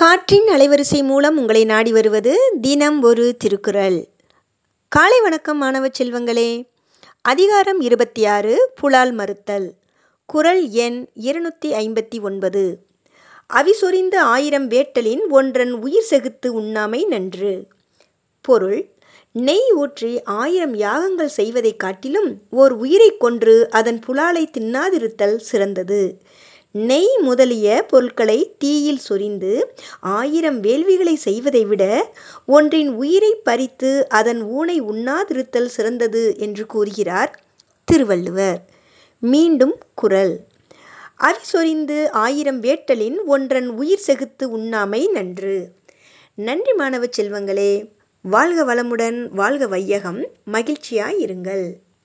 காற்றின் அலைவரிசை மூலம் உங்களை நாடி வருவது தினம் ஒரு திருக்குறள். காலை வணக்கம் மாணவ செல்வங்களே. அதிகாரம் இருபத்தி ஆறு புலால் மறுத்தல். குரல் எண் இருநூற்றி ஐம்பத்தி ஒன்பது. அவிசொரிந்த ஆயிரம் வேட்டலின் ஒன்றன் உயிர் செகுத்து உண்ணாமை நன்று. பொருள் நெய் ஊற்றி ஆயிரம் யாகங்கள் செய்வதைக் காட்டிலும் ஓர் உயிரைக் கொன்று அதன் புலாலை தின்னாதிருத்தல் சிறந்தது. நெய் முதலிய பொருட்களை தீயில் சொரிந்து ஆயிரம் வேள்விகளை செய்வதை விட ஒன்றின் உயிரை பறித்து அதன் ஊனை உண்ணாதிருத்தல் சிறந்தது என்று கூறுகிறார் திருவள்ளுவர். மீண்டும் குரல். அவி சொரிந்து ஆயிரம் வேட்டலின் ஒன்றன் உயிர் செகுத்து உண்ணாமை நன்று. நன்றி மாணவ செல்வங்களே வாழ்க வளமுடன் வாழ்க வையகம். மகிழ்ச்சியாய் இருங்கள்.